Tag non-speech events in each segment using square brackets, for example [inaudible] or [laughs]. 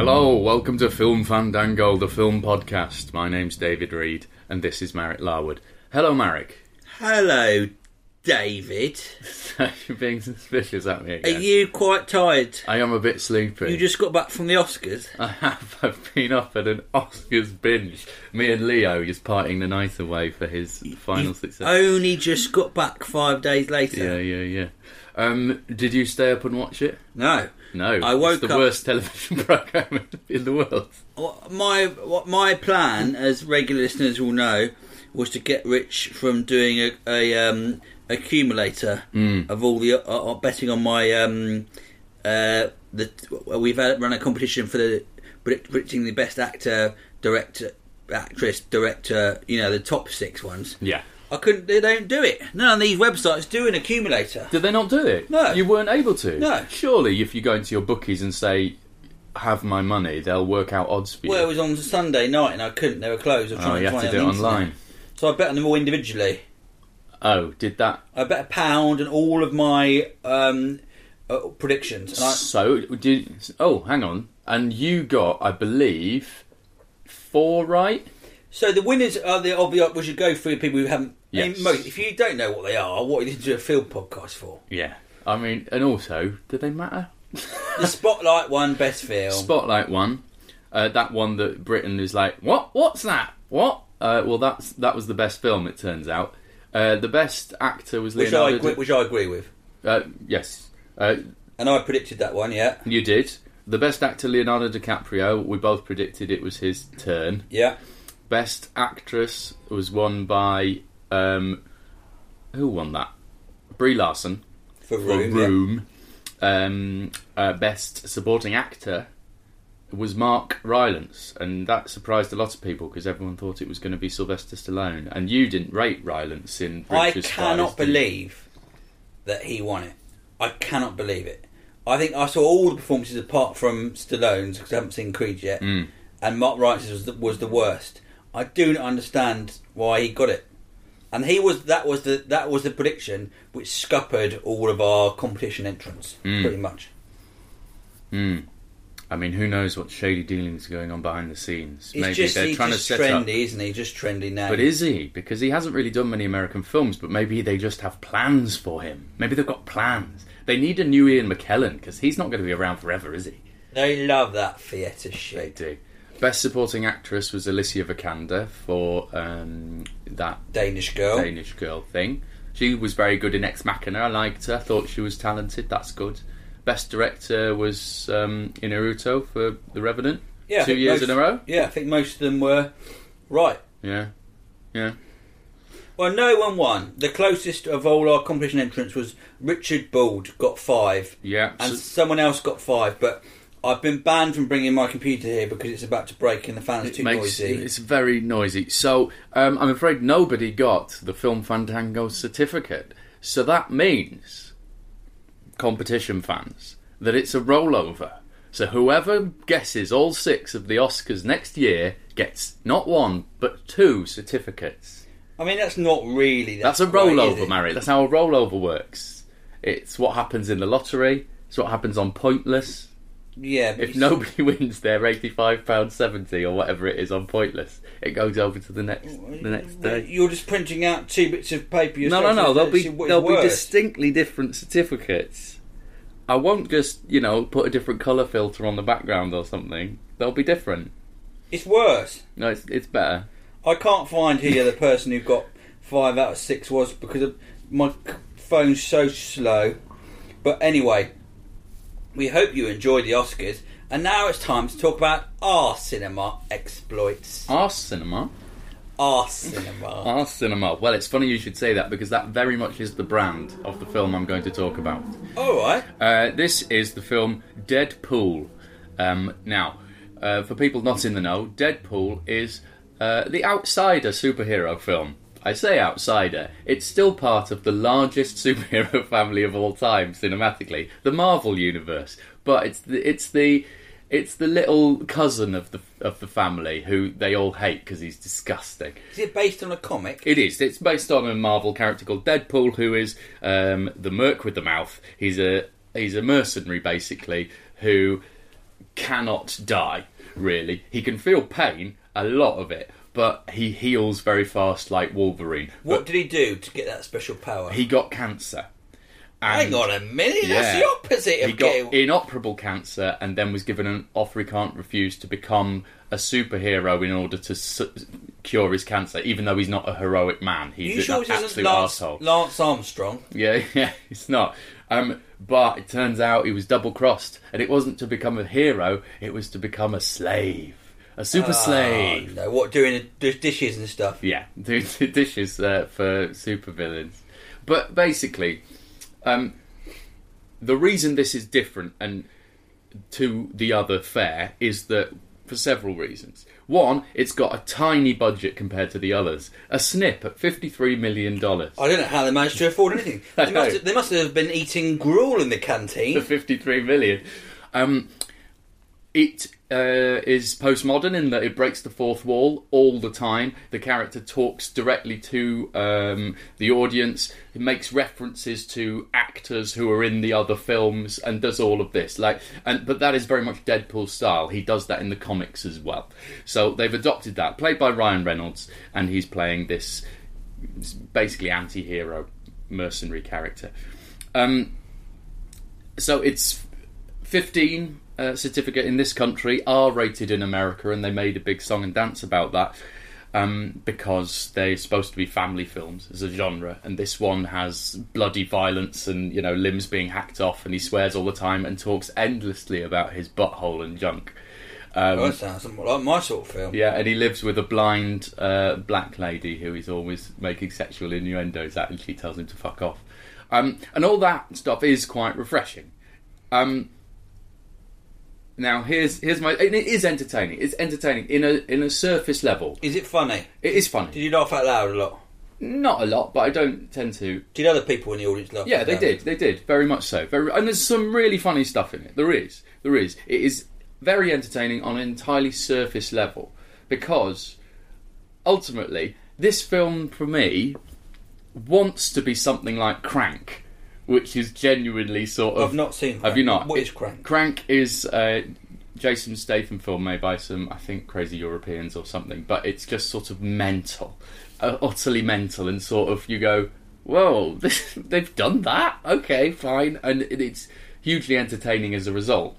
Hello, welcome to Film Fandango, the film podcast. My name's David Reed, and this is Marek Larwood. Hello, Marek. Hello, David. [laughs] You're being suspicious at me Are again. you quite tired? I am a bit sleepy. You just got back from the Oscars. I have. [laughs] I've been up at an Oscars binge. Me and Leo just parting the night away for his final success. only just got back five days later. Yeah, yeah, yeah. Um, did you stay up and watch it? No. No. I woke it's the up- worst television [laughs] program in the world. My what my plan, as regular listeners will know, was to get rich from doing a, a um, accumulator Hmm. of all the uh, uh, betting on my um, uh, the we've had, run a competition for the predict- predicting the best actor, director, actress, director. You know the top six ones. Yeah. I couldn't. They don't do it. None of these websites do an accumulator. Did they not do it? No. You weren't able to? No. Surely, if you go into your bookies and say, have my money, they'll work out odds for you. Well, it was on Sunday night and I couldn't. They were closed. I was oh, trying you to have to do it on the internet. online. So I bet on them all individually. Oh, did that? I bet a pound and all of my um, uh, predictions. And I, So, did. Oh, hang on. And you got, I believe, four right? so the winners are the obvious. We should go through people who haven't. I mean, most, if you don't know what they are, what are you do a film podcast for? Yeah. I mean, and also, do they matter? The Spotlight one, best film. Spotlight one. Uh, that one that Britain is like, what? What's that? What? Uh, well, that's that was the best film. It turns out. Uh, the best actor was which I agree, which I agree with, uh, yes, uh, and I predicted that one. Yeah, you did. The best actor, Leonardo DiCaprio. We both predicted it was his turn. yeah. Best actress was won by um, who won that? Brie Larson For for room. yeah. Um, uh, best supporting actor was Mark Rylance, and that surprised a lot of people because everyone thought it was going to be Sylvester Stallone, and you didn't rate Rylance in. I cannot Spies, believe that he won it. I cannot believe it. I think I saw all the performances apart from Stallone's because I haven't seen Creed yet, Mm. and Mark Rylance's was the, was the worst. I do not understand why he got it, and he was that was the that was the prediction which scuppered all of our competition entrants Mm. pretty much. Hmm. I mean, who knows what shady dealings are going on behind the scenes? He's Maybe just they're trying to set trendy, up. isn't he? Just trendy now. But is he? Because he hasn't really done many American films, but maybe they just have plans for him. Maybe they've got plans. They need a new Ian McKellen because he's not going to be around forever, is he? they love that theatre shit. They do. Best supporting actress was Alicia Vikander for um, that Danish girl. Danish girl thing. She was very good in Ex Machina. I liked her. Thought she was talented. That's good. Best director was um, Iñárritu for The Revenant. Yeah, I two think years most- in a row. Yeah, I think most of them were right. Yeah, yeah. Well, no one won. The closest of all our competition entrants was Richard Bald, got five, Yeah. and so- someone else got five. But I've been banned from bringing my computer here because it's about to break and the fan's it too makes noisy. it's very noisy. So um, I'm afraid nobody got the Film Fandango certificate. So that means competition fans that it's a rollover. So whoever guesses all six of the Oscars next year gets not one but two certificates. I mean, that's not really. That's That's, a rollover? Mary. That's how a rollover works. It's what happens in the lottery. It's what happens on Pointless. Yeah, If nobody [laughs] wins their eighty-five pound seventy or whatever it is on Pointless, it goes over to the next the next day. You're just printing out two bits of paper No, no, no. There'll be see what is there'll be distinctly different certificates. I won't just you know put a different colour filter on the background or something. They'll be different. It's worse. No, it's it's better. I can't find here the person who got five out of six was because of my phone's so slow. But anyway, we hope you enjoyed the Oscars, and now it's time to talk about our cinema exploits. Our cinema. Our cinema. [laughs] Our cinema. Well, it's funny you should say that because that very much is the brand of the film I'm going to talk about. All right. Uh, this is the film Deadpool. Um, now, uh, for people not in the know, Deadpool is uh, the outsider superhero film. I say outsider, it's still part of the largest [laughs] superhero family of all time cinematically, the Marvel universe. But it's the, it's the it's the little cousin of the of the family who they all hate because he's disgusting. Is it based on a comic? It is. It's based on a Marvel character called Deadpool, who is um, the Merc with the mouth. He's a he's a mercenary basically who cannot die. Really, he can feel pain, a lot of it, but he heals very fast, like Wolverine. What did he do to get that special power? he got cancer. Hang And- on a minute. Yeah. That's the opposite of He got getting. inoperable cancer and then was given an offer he can't refuse to become a superhero in order to s- cure his cancer, even though he's not a heroic man. He's you an sure this absolute Lance, asshole. Lance Armstrong? Yeah, [laughs] yeah, it's not. Um, but it turns out he was double crossed, and it wasn't to become a hero; it was to become a slave, a super slave. Oh, no, what doing the dishes and stuff? Yeah, [laughs] do do dishes uh, for super villains. But basically, um, the reason this is different and to the other fair is that for several reasons. One, it's got a tiny budget compared to the others. A snip at fifty-three million dollars. I don't know how they managed to afford anything. [laughs] They must, have, they must have been eating gruel in the the canteen. 53 million. Um, it uh, is postmodern in that it breaks the fourth wall all the time. The character talks directly to um, the audience. It makes references to actors who are in the other films and does all of this. Like, and but that is very much Deadpool style. He does that in the comics as well. So they've adopted that, played by Ryan Reynolds, and he's playing this basically anti-hero mercenary character. Um, so it's 15 uh, certificate in this country, are rated in America, and they made a big song and dance about that um, because they're supposed to be family films as a genre, and this one has bloody violence and you know limbs being hacked off, and he swears all the time and talks endlessly about his butthole and junk. Um, Oh, that sounds like my sort of film. yeah, and he lives with a blind uh, black lady who is always making sexual innuendos at, and she tells him to fuck off. Um, and all that stuff is quite refreshing. Um, now here's here's my. And it is entertaining. It's entertaining in a in a surface level. Is it funny? It is funny. Did you laugh out loud a lot? Not a lot, but I don't tend to. Did other people in the audience laugh? Yeah, out they loud? did. They did very much so. Very, and there's some really funny stuff in it. There is. There is. It is very entertaining on an entirely surface level because ultimately this film for me wants to be something like Crank, which is genuinely sort of. I've not seen Have you not? What is Crank? Crank is a Jason Statham film made by some, I think, crazy Europeans or something. But it's just sort of mental, uh, utterly mental, and sort of you go, "Whoa, [laughs] this, they've done that? Okay, fine," and it's hugely entertaining as a result.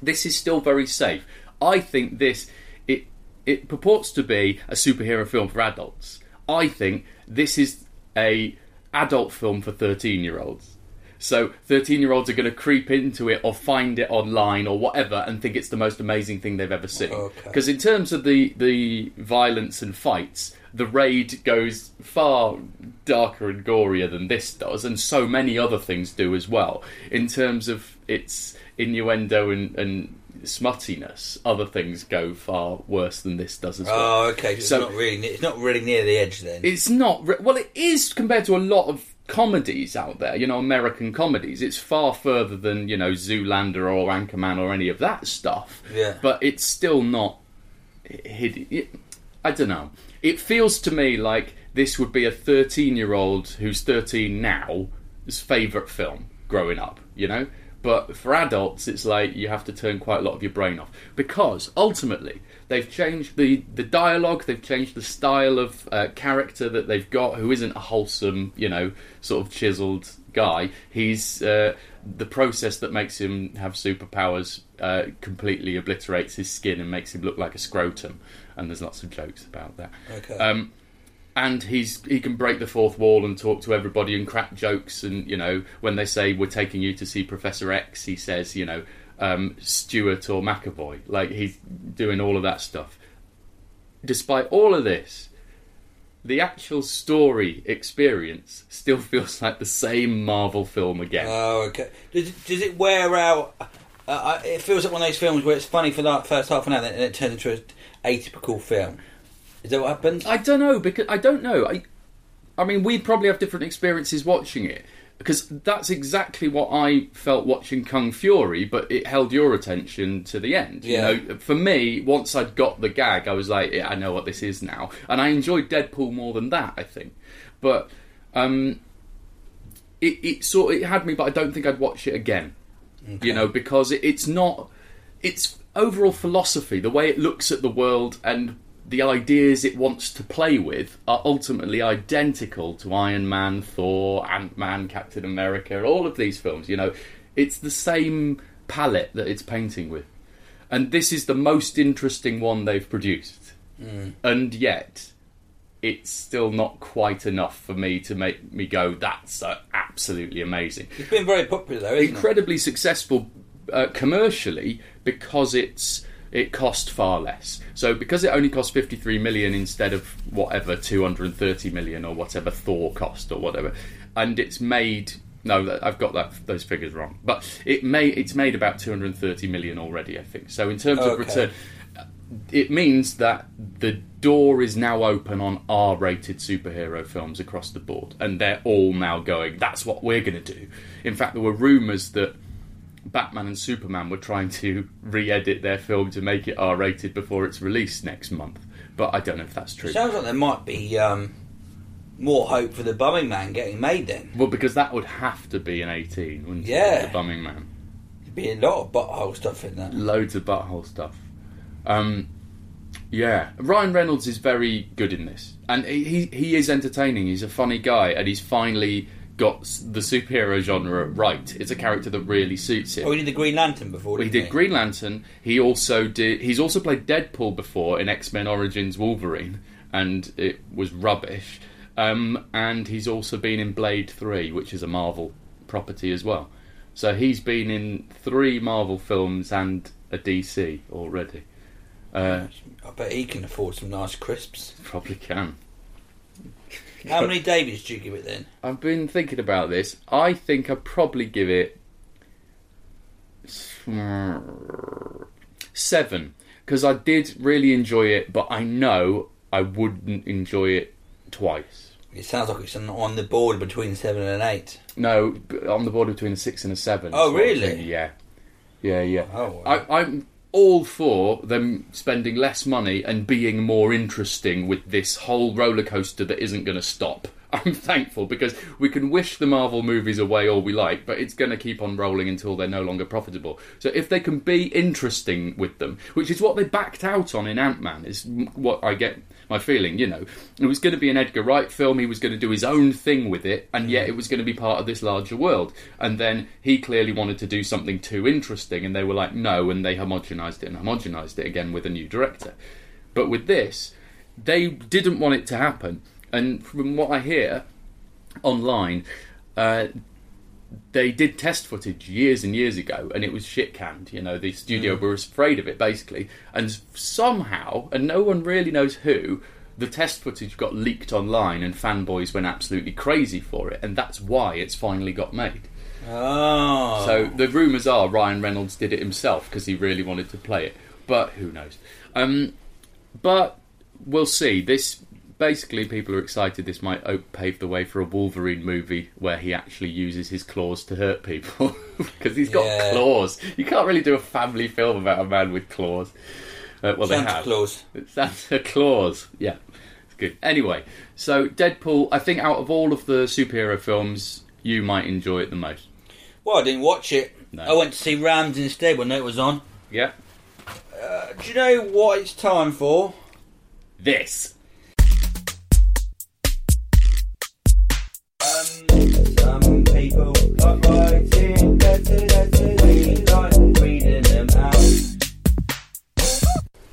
This is still very safe. I think this it it purports to be a superhero film for adults. I think this is a adult film for 13 year olds. So 13 year olds are going to creep into it or find it online or whatever and think it's the most amazing thing they've ever seen. Okay. Because in terms of the, the violence and fights, the raid goes far darker and gorier than this does, and so many other things do as well. In terms of its innuendo and, and smuttiness, other things go far worse than this does as well. Oh, okay. So, So- it's not really. It's not really near the edge then. It's not. Re- well, it is compared to a lot of comedies out there. You know, American comedies. It's far further than you know Zoolander or Anchorman or any of that stuff. Yeah. But it's still not. I don't know. It feels to me like this would be a 13 year old who's 13 now's favourite film growing up. You know, But for adults, it's like you have to turn quite a lot of your brain off because ultimately they've changed the the dialogue, they've changed the style of uh, character that they've got, who isn't a wholesome, you know, sort of chiseled guy. He's uh, the process that makes him have superpowers uh, completely obliterates his skin and makes him look like a scrotum. And there's lots of jokes about that. Okay. Um, and he's he can break the fourth wall and talk to everybody and crack jokes and you know when they say we're taking you to see Professor X, he says you know um, Stewart or McAvoy. Like he's doing all of that stuff. Despite all of this, the actual story experience still [laughs] feels like the same Marvel film again. Oh, okay. Does it, does it wear out? Uh, it feels like one of those films where it's funny for the first half an hour, and then it turns into an atypical film. Is that what happens? I don't know because I don't know. I, I mean, we probably have different experiences watching it because that's exactly what I felt watching Kung Fury, but it held your attention to the end. Yeah. You know, for me, once I'd got the gag, I was like, yeah, I know what this is now, and I enjoyed Deadpool more than that. I think, but um, it it sort it had me, but I don't think I'd watch it again. You know, because it, it's not its overall philosophy, the way it looks at the world and the ideas it wants to play with are ultimately identical to Iron Man, Thor, Ant Man, Captain America, all of these films. You know, it's the same palette that it's painting with. And this is the most interesting one they've produced. And yet, it's still not quite enough for me to make me go, that's uh, absolutely amazing It's been very popular, though, incredibly successful uh, commercially because it's it cost far less. So because it only cost 53 million instead of whatever 230 million or whatever Thor cost or whatever, and it's made no, I've got that those figures wrong. But it may it's made about 230 million already, I think. So in terms of return, it means that the door is now open on R-rated superhero films across the board, and they're all now going. That's what we're going to do. In fact, there were rumours that Batman and Superman were trying to re-edit their film to make it R-rated before it's released next month, but I don't know if that's true. Sounds like there might be um, more hope for the Bumming Man getting made then. well, because that would have to be an 18, wouldn't Yeah. it? The Bumming Man. There'd be a lot of butthole stuff in that. loads of butthole stuff. Um, yeah, Ryan Reynolds is very good in this, and he- he is entertaining. He's a funny guy, and he's finally got the superhero genre right. It's a character that really suits him. Oh, he did the Green Lantern before. He did Green Lantern. He also did. He's also played Deadpool before in X Men Origins Wolverine, and it was rubbish. Um, and he's also been in Blade Three, which is a Marvel property as well. So he's been in three Marvel films and a DC already. Uh, I bet he can afford some nice crisps. probably can. How many Davies do you give it then? I've been thinking about this. I think I'd probably give it seven because I did really enjoy it, but I know I wouldn't enjoy it twice. It sounds like it's on, the board between seven and eight. No, on the board between a six and a seven. Oh, really? Yeah, yeah, yeah. Oh, wow. I, I'm all for them spending less money and being more interesting with this whole roller coaster that isn't going to stop. [laughs] I'm thankful because we can wish the Marvel movies away all we like, but it's going to keep on rolling until they're no longer profitable. So if they can be interesting with them, which is what they backed out on in Ant Man, is what I get my feeling. You know, it was going to be an Edgar Wright film. He was going to do his own thing with it, and yet it was going to be part of this larger world. And then he clearly wanted to do something too interesting, and they were like, no, and they homogenized it and homogenized it again with a new director. But with this, they didn't want it to happen. And from what I hear online, uh, they did test footage years and years ago, and it was shit canned. You know, the studio were afraid of it basically, and somehow, and no one really knows who, the test footage got leaked online, and fanboys went absolutely crazy for it, and that's why it's finally got made. Oh. So the rumours are Ryan Reynolds did it himself because he really wanted to play it, but who knows? Um, but we'll see. This basically, people are excited. This might pave the way for a Wolverine movie where he actually uses his claws to hurt people [laughs] because he's got Yeah. claws. You can't really do a family film about a man with claws. Uh, well, they Santa have. Claus. [laughs] Santa Claus. Yeah, it's good. Anyway, so Deadpool. I think out of all of the superhero films, you might enjoy it the most. Well, I didn't watch it No. I went to see Rams instead when it was on. Yeah. Uh, do you know what it's time for? This. Some people like writing letters, they like reading them out.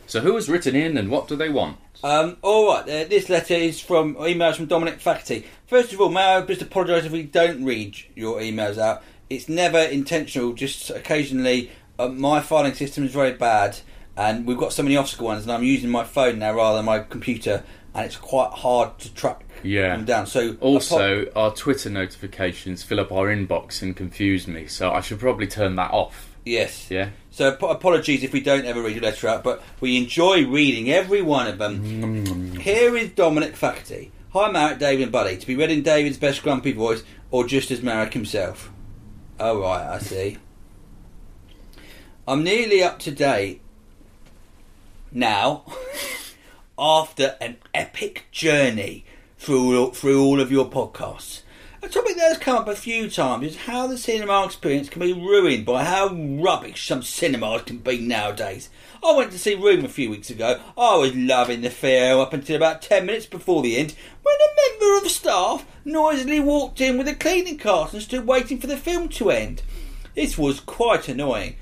So who has written in and what do they want? Um, all right, uh, this letter is from emails from Dominic Faculty. First of all, may I just apologise if we don't read your emails out. It's never intentional. Just occasionally, uh, my filing system is very bad, and we've got so many Oscar ones, and I'm using my phone now rather than my computer, and it's quite hard to track Yeah. them down. So Also, our Twitter notifications fill up our inbox and confuse me, so I should probably turn that off. yes, Yeah? So ap- apologies if we don't ever read your letter out, but we enjoy reading every one of them. Mm-hmm. Here is Dominic Faculty. Hi Marek, David and Buddy. To be read in David's best grumpy voice or just as Marek himself. Oh right, I see. I'm nearly up to date now [laughs] after an epic journey through all, through all of your podcasts. A topic that has come up a few times is how the cinema experience can be ruined by how rubbish some cinemas can be nowadays. I went to see Room a few weeks ago. I was loving the film up until about 10 minutes before the end when a member of staff noisily walked in with a cleaning cart and stood waiting for the film to end. This was quite annoying.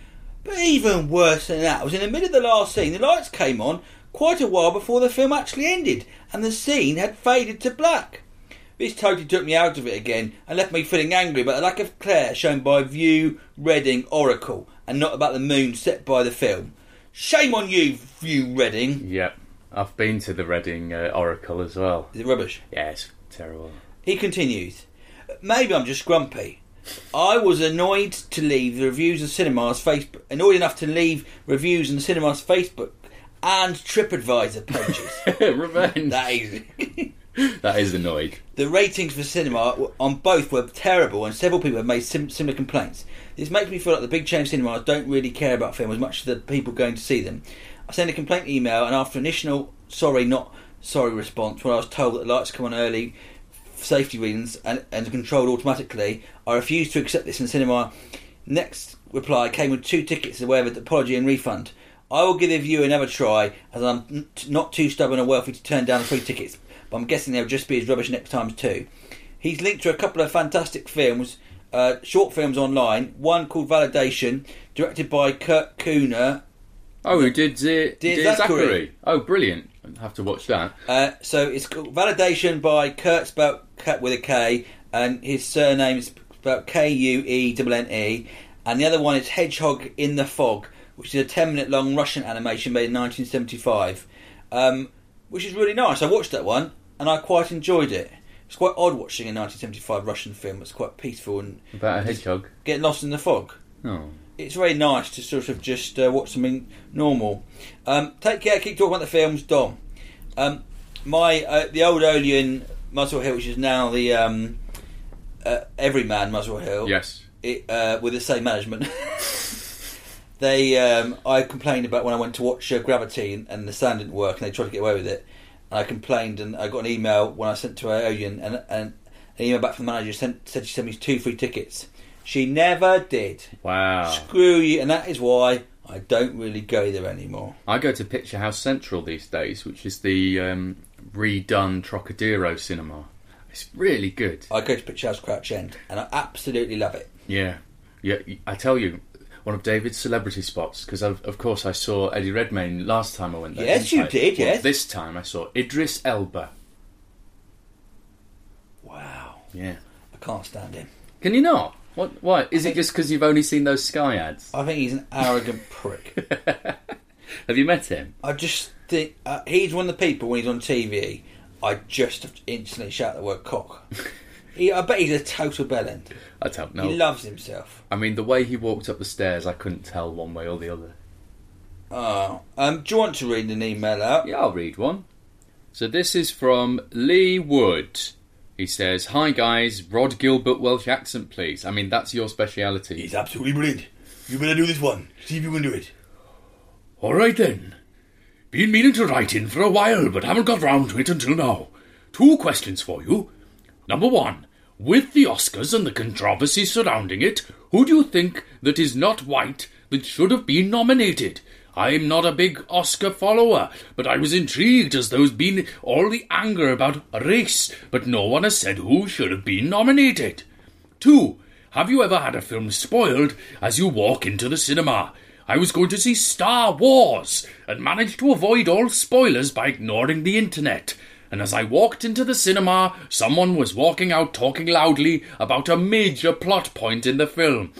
But even worse than that was in the middle of the last scene, the lights came on quite a while before the film actually ended, and the scene had faded to black. This totally took me out of it again and left me feeling angry about the lack of care shown by Vue, Reading, Oracle, and not about the moon set by the film. Shame on you, Vue Reading. Yep. I've been to the Reading uh, Oracle as well. Is it rubbish? Yeah, it's terrible. He continues, Maybe I'm just grumpy. I was annoyed to leave the reviews on cinemas Facebook, annoyed enough to leave reviews on cinemas Facebook and TripAdvisor pages. [laughs] Revenge. that is. [laughs] that is annoyed. The ratings for cinema on both were terrible, and several people have made sim- similar complaints. This makes me feel like the big chain cinemas don't really care about film as much as the people going to see them. I sent a complaint email, and after an initial sorry, not sorry response, when I was told that the lights come on early for safety reasons and, and controlled automatically, I refused to accept this in cinema. Next reply came with two tickets as a way of apology and refund. I will give the Vue another try, as I'm not too stubborn or wealthy to turn down the free tickets, but I'm guessing they'll just be as rubbish next time too. He's linked to a couple of fantastic films, uh, short films online. One called Validation, directed by Kurt Kuenne. Oh, who did, uh, Dear Zachary. Zachary? Oh, brilliant. I'll have to watch that. Uh, so it's called Validation by Kurt, spelled Kurt with a K, and his surname is spelled K U E N N E. And the other one is Hedgehog in the Fog, which is a 10 minute long Russian animation made in 1975, um, which is really nice. I watched that one and I quite enjoyed it. It's quite odd watching a 1975 Russian film. It's quite peaceful and About a hedgehog. getting lost in the fog. Oh. It's very nice to sort of just uh, watch something normal. Um, take care. Keep talking about the films, Dom. Um, my uh, the old Odeon Muswell Hill, which is now the um, uh, Everyman Muswell Hill. Yes. It, uh, with the same management. [laughs] they, um, I complained about when I went to watch uh, Gravity and, and the sound didn't work, and they tried to get away with it. And I complained, and I got an email when I sent to Odeon, and, and an email back from the manager sent, said she sent me two free tickets. She never did. Wow. Screw you, and that is why I don't really go there anymore. I go to Picture House Central these days, which is the um, redone Trocadero cinema. It's really good. I go to Picture House Crouch End, and I absolutely love it. Yeah, yeah. I tell you, one of David's celebrity spots because of, of course I saw Eddie Redmayne last time I went there. Yes, you I? did, Well, yes. This time I saw Idris Elba. Wow, Yeah. I can't stand him. Can you not? What? Why? Is it just because you've only seen those Sky ads? I think he's an arrogant [laughs] prick. Have you met him? I just think uh, he's one of the people when he's on TV. I just instantly shout the word cock. [laughs] he, I bet he's a total bellend. I don't know. He loves himself. I mean, the way he walked up the stairs, I couldn't tell one way or the other. Oh, um, do you want to read an email out? Yeah, I'll read one. So this is from Lee Wood. He says, "Hi guys, Rhod Gilbert Welsh accent, please. I mean, that's your speciality." He's absolutely brilliant. You better do this one. See if you can do it. All right then. Been meaning to write in for a while, but haven't got round to it until now. Two questions for you. Number one, with the Oscars and the controversy surrounding it, who do you think that is not white that should have been nominated? I'm not a big Oscar follower, but I was intrigued as there's been all the anger about race, but no one has said who should have been nominated. Two, have you ever had a film spoiled as you walk into the cinema? I was going to see Star Wars and managed to avoid all spoilers by ignoring the internet. And as I walked into the cinema, someone was walking out talking loudly about a major plot point in the film.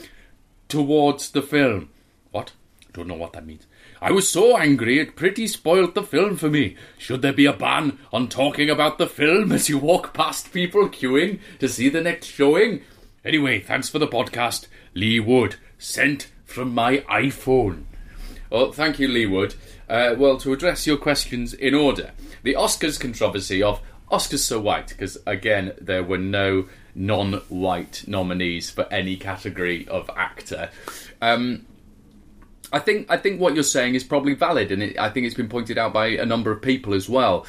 Towards the film. What? Don't know what that means. I was so angry it pretty spoilt the film for me. Should there be a ban on talking about the film as you walk past people queuing to see the next showing? Anyway, thanks for the podcast. Lee Wood, sent from my iPhone. Well, thank you, Lee Wood. Uh, well, to address your questions in order, the Oscars controversy of Oscars so white, because again, there were no non-white nominees for any category of actor. Um, I think I think what you're saying is probably valid, and it, I think it's been pointed out by a number of people as well.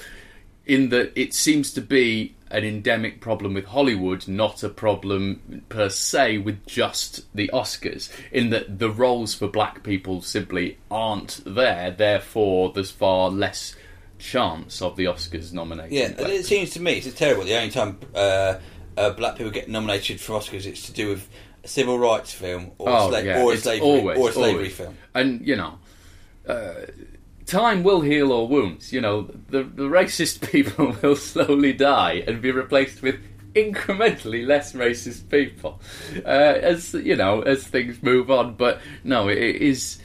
In that it seems to be an endemic problem with Hollywood, not a problem per se with just the Oscars. In that the roles for black people simply aren't there, therefore there's far less chance of the Oscars nominating. Yeah, and it seems to me it's terrible. The only time uh, uh, black people get nominated for Oscars, it's to do with a civil rights film or, Oh, sla- yeah, or a slavery always, or a slavery always. film. And you know, uh, time will heal all wounds. You know, the the racist [laughs] people will slowly die and be replaced with incrementally less racist people uh, as you know as things move on. But no, it, it is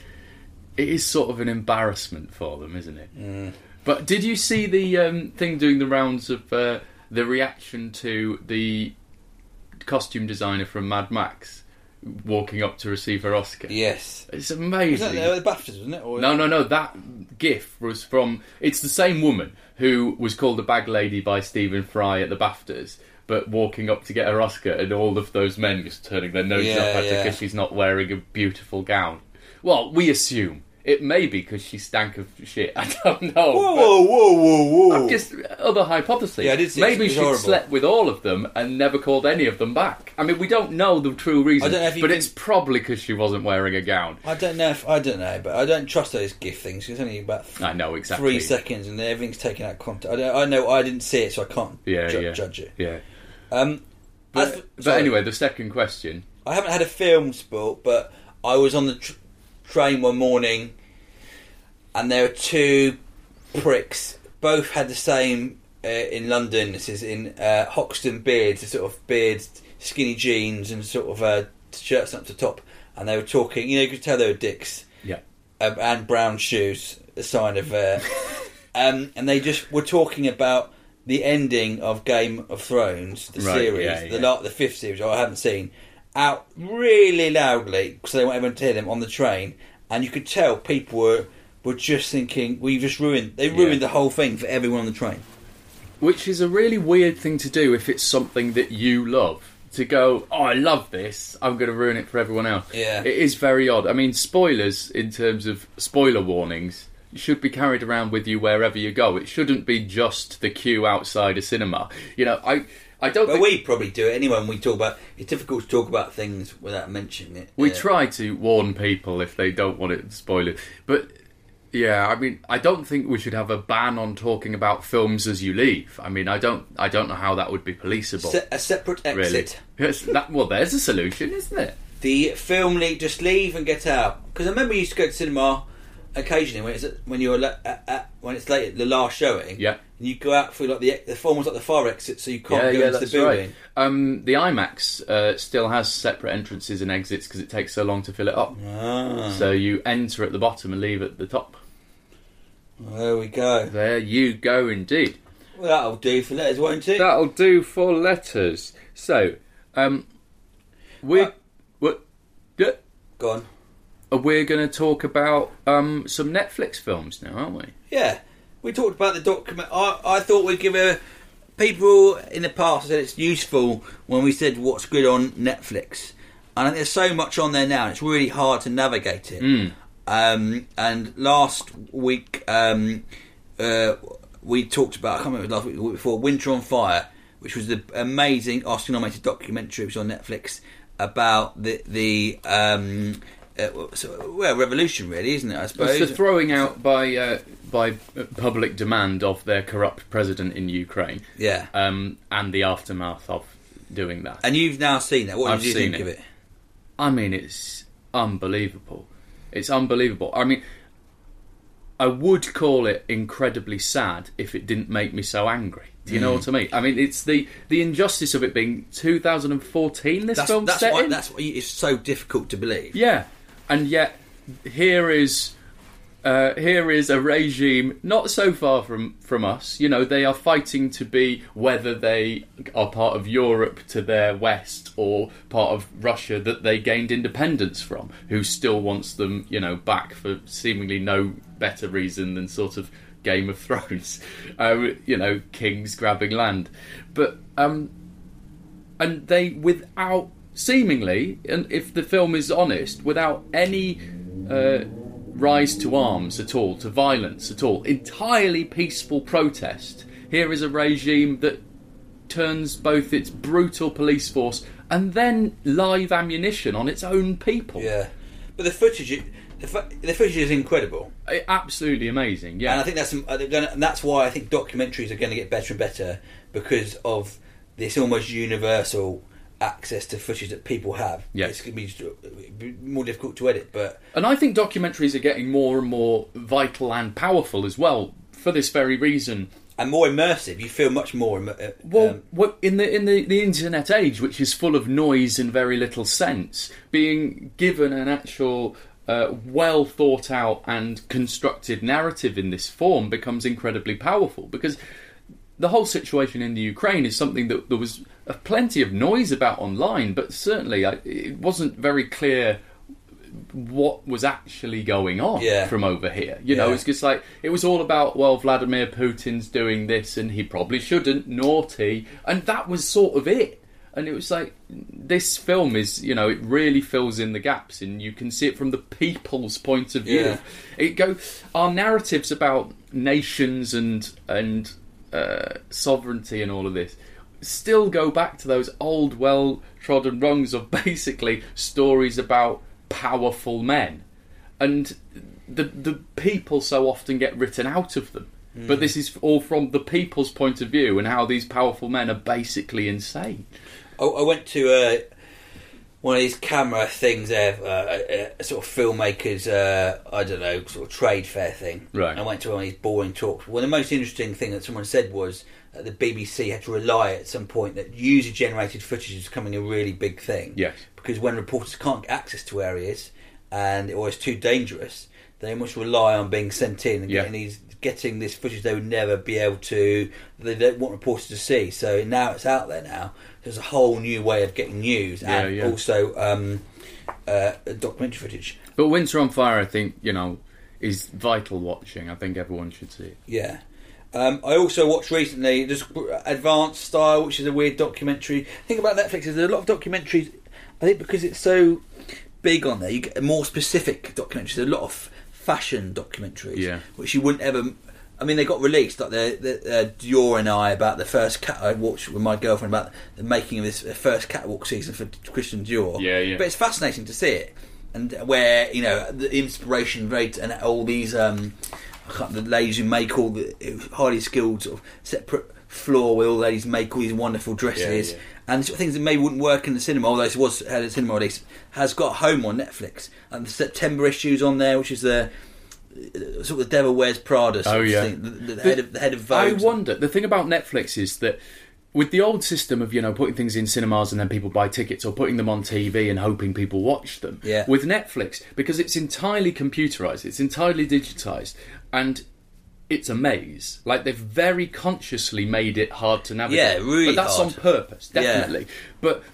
it is sort of an embarrassment for them, isn't it? But did you see the um, thing doing the rounds of uh, the reaction to the costume designer from Mad Max walking up to receive her Oscar? Yes, It's amazing. was that the BAFTAs, wasn't it? Or No, no, no. That GIF was from. It's the same woman who was called a bag lady by Stephen Fry at the BAFTAs, but walking up to get her Oscar, and all of those men just turning their noses Yeah, up at her because she's not wearing a beautiful gown. Well, we assume it may be because she stank of shit. [laughs] I don't know. Whoa, whoa, whoa, whoa, whoa! Just other hypotheses. Yeah, I did see. Maybe she horrible. slept with all of them and never called any of them back. I mean, we don't know the true reason, I don't know if but can- it's probably because she wasn't wearing a gown. I don't know if I don't know, but I don't trust those gift things. It's only about th- I know exactly. three seconds, and everything's taken out of context. I, don't, I know I didn't see it, so I can't Yeah, ju- yeah. judge it. Yeah. Um, But, for- but anyway, the second question. I haven't had a film sport, but I was on the tr- train one morning, and there were two pricks. Both had the same uh, in London. This is in uh, Hoxton beards, the sort of beards, skinny jeans, and sort of uh, shirts up to top. And they were talking. You know, you could tell they were dicks. Yeah. um, and brown shoes, a sign of. Uh, [laughs] um, and they just were talking about the ending of Game of Thrones, the Right, series, yeah, the yeah. la- the fifth series, which I haven't seen, out really loudly because they want everyone to hear them on the train, and you could tell people were were just thinking, "We have just ruined." They ruined Yeah. the whole thing for everyone on the train. Which is a really weird thing to do if it's something that you love. To go, oh, I love this, I'm going to ruin it for everyone else. Yeah. It is very odd. I mean, spoilers, in terms of spoiler warnings, should be carried around with you wherever you go. It shouldn't be just the queue outside a cinema. You know, I, I don't But think. we probably do it anyway. When we talk about, it's difficult to talk about things without mentioning it. We Yeah. try to warn people if they don't want it spoiled. But yeah, I mean, I don't think we should have a ban on talking about films as you leave. I mean, I don't, I don't know how that would be policeable. Se- a separate exit. really, yes, that, well, there's a solution, isn't it? the film lead just leave and get out because I remember you used to go to cinema occasionally when it's when you're la- at, at, when it's late the last showing Yeah. and you go out through like the the was like the far exit so you can't yeah, go yeah, into the building right. Um, the IMAX uh, still has separate entrances and exits because it takes so long to fill it up. ah, So you enter at the bottom and leave at the top. there we go There you go, indeed. well, that'll do for letters won't it That'll do for letters. So, um, we're Uh, what? Yeah. go on We're going to talk about um, some Netflix films now, aren't we? yeah. We talked about the document I, I thought we'd give a people in the past said it's useful when we said what's good on Netflix. And there's so much on there now and it's really hard to navigate it. Um, and last week, um, uh, we talked about, I can't remember last week, week before, Winter on Fire, which was the amazing Oscar-nominated documentary, which was on Netflix about the the um, so, well revolution, really, isn't it? I suppose. It's the throwing out by uh, by public demand of their corrupt president in Ukraine. Yeah. Um, and the aftermath of doing that. and you've now seen that. What I've did you think it. of it? I mean, it's unbelievable. It's unbelievable. I mean, I would call it incredibly sad if it didn't make me so angry. Do you know what I mean? I mean, it's the the injustice of it being 2014. This That's, film that's set why in. that's why it's so difficult to believe. Yeah, and yet here is uh, here is a regime not so far from from us. You know, they are fighting to be whether they are part of Europe to their west or part of Russia that they gained independence from, who still wants them, you know, back for seemingly no better reason than sort of Game of Thrones. Uh, [laughs] you know, kings grabbing land, but um, and they without seemingly and if the film is honest without any uh, rise to arms at all to violence at all entirely peaceful protest. Here is a regime that turns both its brutal police force and then live ammunition on its own people. Yeah, but the footage, the, the footage is incredible, Uh, absolutely amazing yeah. And I think that's gonna, and that's why I think documentaries are going to get better and better because of this almost universal access to footage that people have. Yes. it's going to be just- it'd be more difficult to edit, but And I think documentaries are getting more and more vital and powerful as well for this very reason. and more immersive. You feel much more. immer- uh, Well, um, what, in the in the, the internet age, which is full of noise and very little sense, being given an actual uh, well thought out and constructed narrative in this form becomes incredibly powerful because the whole situation in the Ukraine is something that there was uh, plenty of noise about online, but certainly I, it wasn't very clear what was actually going on Yeah. from over here. You know, Yeah. it's just like it was all about well, Vladimir Putin's doing this and he probably shouldn't, naughty, and that was sort of it. And it was like this film is, you know, it really fills in the gaps, and you can see it from the people's point of view. Yeah. It go our narratives about nations and and uh, sovereignty and all of this still go back to those old, well trodden rungs of [laughs] basically stories about powerful men, and the the people so often get written out of them. But this is all from the people's point of view and how these powerful men are basically insane. I, I went to uh, one of these camera things there, uh, a, a sort of filmmakers, uh, I don't know, sort of trade fair thing. Right. I went to one of these boring talks. Well, the most interesting thing that someone said was that the BBC had to rely at some point that user generated footage is becoming a really big thing. Yes. Because when reporters can't get access to areas and or it's too dangerous, they must rely on being sent in and Yeah. getting these getting this footage they would never be able to they don't want reporters to see. So now it's out there now. There's a whole new way of getting news Yeah, and yeah. also um, uh, documentary footage. But Winter on Fire, I think, you know, is vital watching. I think everyone should see it. Yeah. Um, I also watched recently just Advanced Style, which is a weird documentary. Think about Netflix. There's a lot of documentaries. I think because it's so big on there, you get more specific documentaries. There's a lot of fashion documentaries, Yeah. which you wouldn't ever. I mean, they got released like the, the uh, Dior and I about the first cat. I watched with my girlfriend about the making of this uh, first catwalk season for Christian Dior. Yeah, yeah. But it's fascinating to see it, and where you know the inspiration, very and all these um, I can't, the ladies who make all the highly skilled sort of separate floor where all the ladies make all these wonderful dresses Yeah, yeah. and sort of things that maybe wouldn't work in the cinema, although it was had a cinema release, has got home on Netflix. And the September issues on there, which is the uh, Uh, sort of the Devil Wears Prada. Sort Oh, of yeah. thing, the, the, head of the head of I Vogue. wonder. The thing about Netflix is that with the old system of you know putting things in cinemas and then people buy tickets or putting them on TV and hoping people watch them. Yeah. With Netflix, because it's entirely computerized, it's entirely digitized, and it's a maze. Like they've very consciously made it hard to navigate. Yeah, really But that's hard. on purpose, Yeah. definitely. But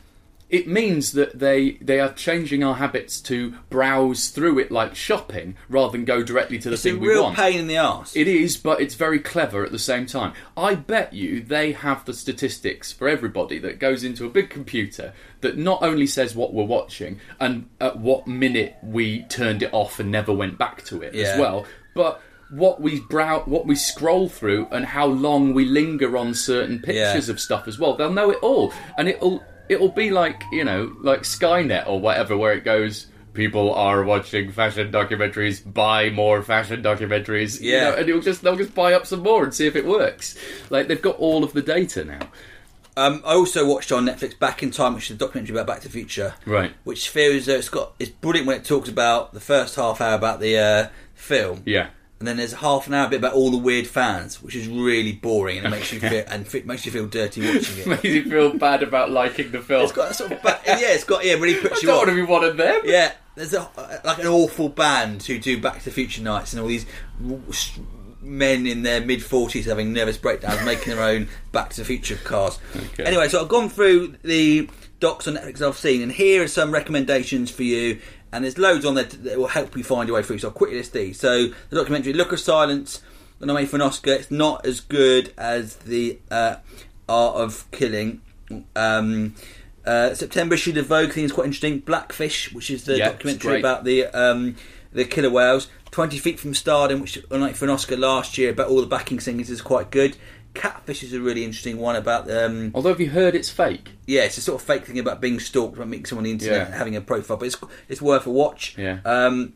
it means that they they are changing our habits to browse through it like shopping rather than go directly to the It's thing we want. real pain in the arse. It is, but it's very clever at the same time. I bet you they have the statistics for everybody that goes into a big computer that not only says what we're watching and at what minute we turned it off and never went back to it Yeah. as well, but what we brow, what we scroll through, and how long we linger on certain pictures Yeah. of stuff as well. They'll know it all, and it'll it'll be like you know, like Skynet or whatever, where it goes. People are watching fashion documentaries. Buy more fashion documentaries. you Yeah. know, and it'll just they'll just buy up some more and see if it works. Like they've got all of the data now. Um, I also watched on Netflix Back in Time, which is a documentary about Back to the Future. Right. Which feels uh, it's got it's brilliant when it talks about the first half hour about the uh, film. Yeah. And then there's a half an hour bit about all the weird fans, which is really boring and it makes you feel and it makes you feel dirty watching it. [laughs] Makes you feel bad about liking the film. It's got a sort of ba- yeah, it's got yeah, really [laughs] I puts you don't off. want to be one of them. Yeah, there's a, uh, like an awful band who do Back to the Future nights, and all these men in their mid forties having nervous breakdowns, making their own Back to the Future cars. Okay. Anyway, so I've gone through the docs on Netflix I've seen, and here are some recommendations for you. And there's loads on there that will help you find your way through. So I'll quickly list these. So the documentary "Look of Silence," nominated for an Oscar. It's not as good as the uh, Art of Killing. Um, uh, September issue of Vogue thing is quite interesting. Blackfish, which is the Yeah, documentary about the um, the killer whales. Twenty Feet from Stardom, which nominated for an Oscar last year, but all the backing singers, is quite good. Catfish is a really interesting one about um, Although, have you heard it's fake? yeah, it's a sort of fake thing about being stalked, about meeting someone on the internet, Yeah. and having a profile, but it's it's worth a watch. Yeah. Um,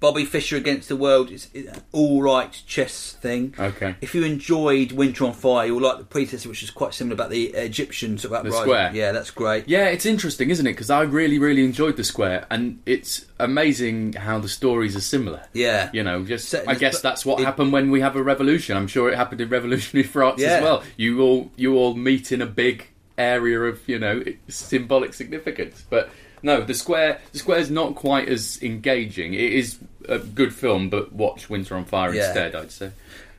Bobby Fischer against the world is, is an all right chess thing. Okay. If you enjoyed Winter on Fire, you'll like the predecessor, which is quite similar about the Egyptians about The Square. Yeah, that's great. Yeah, it's interesting, isn't it? Because I really, really enjoyed the square, and it's amazing how the stories are similar. Yeah. You know, just Set I guess that's what it- happened when we have a revolution. I'm sure it happened in revolutionary [laughs] France Yeah. as well. You all you all meet in a big area of you know symbolic significance, but. No, the square. The square's not quite as engaging. It is a good film, but watch Winter on Fire Yeah. instead. I'd say.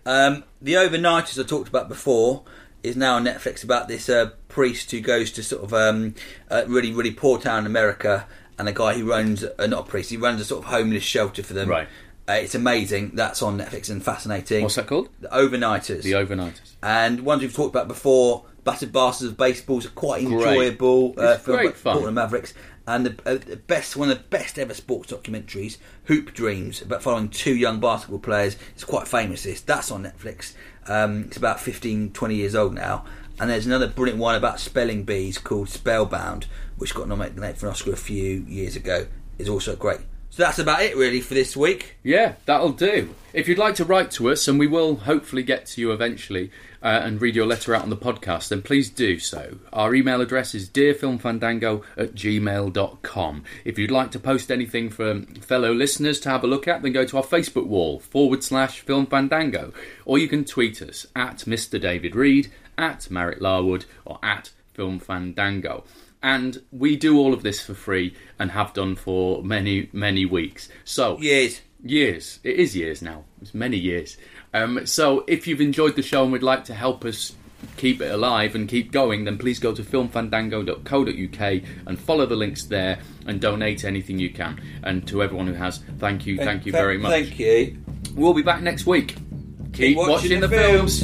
Um, the Overnighters I talked about before is now on Netflix about this uh, priest who goes to sort of um, a really, really poor town in America and a guy who runs, uh, not a priest, he runs a sort of homeless shelter for them. Right. Uh, it's amazing. That's on Netflix and fascinating. What's that called? The Overnighters. The Overnighters. and ones we've talked about before, Battered Bastards of Baseballs are quite enjoyable. uh, It's great fun. Portland Mavericks. And the, uh, best, one of the best ever sports documentaries, Hoop Dreams, about following two young basketball players. It's quite famous. This that's on Netflix. Um, it's about 15, 20 years old now. And there's another brilliant one about spelling bees called Spellbound, which got nominated for an Oscar a few years ago. Is also great. So that's about it really for this week. Yeah, that'll do. If you'd like to write to us, and we will hopefully get to you eventually uh, and read your letter out on the podcast, then please do so. Our email address is dearfilmfandango at gmail.com. If you'd like to post anything for fellow listeners to have a look at, then go to our Facebook wall, forward slash Film Fandango, or you can tweet us at Mr. David Reed, at Merritt Larwood, or at Film Fandango. And we do all of this for free and have done for many, many weeks. So, Years. Years. It is years now. It's many years. Um, so if you've enjoyed the show and would like to help us keep it alive and keep going, then please go to filmfandango.co.uk and follow the links there and donate anything you can. And to everyone who has, thank you, thank you very much. Thank you. We'll be back next week. Keep, watching, the, films.